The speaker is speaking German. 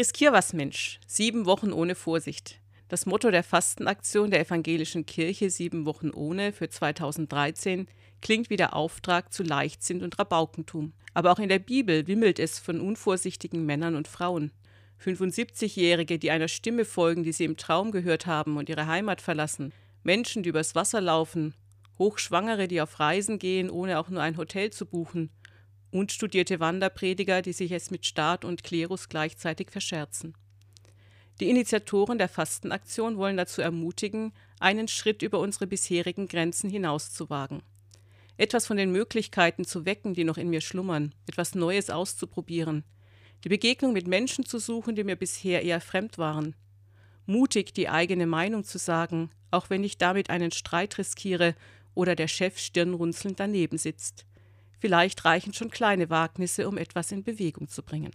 Riskier was, Mensch. Sieben Wochen ohne Vorsicht. Das Motto der Fastenaktion der Evangelischen Kirche Sieben Wochen ohne für 2013 klingt wie der Auftrag zu Leichtsinn und Rabaukentum. Aber auch in der Bibel wimmelt es von unvorsichtigen Männern und Frauen. 75-Jährige, die einer Stimme folgen, die sie im Traum gehört haben und ihre Heimat verlassen. Menschen, die übers Wasser laufen. Hochschwangere, die auf Reisen gehen, ohne auch nur ein Hotel zu buchen und studierte Wanderprediger, die sich es mit Staat und Klerus gleichzeitig verscherzen. Die Initiatoren der Fastenaktion wollen dazu ermutigen, einen Schritt über unsere bisherigen Grenzen hinauszuwagen. Etwas von den Möglichkeiten zu wecken, die noch in mir schlummern, etwas Neues auszuprobieren, die Begegnung mit Menschen zu suchen, die mir bisher eher fremd waren, mutig die eigene Meinung zu sagen, auch wenn ich damit einen Streit riskiere oder der Chef stirnrunzelnd daneben sitzt. Vielleicht reichen schon kleine Wagnisse, um etwas in Bewegung zu bringen.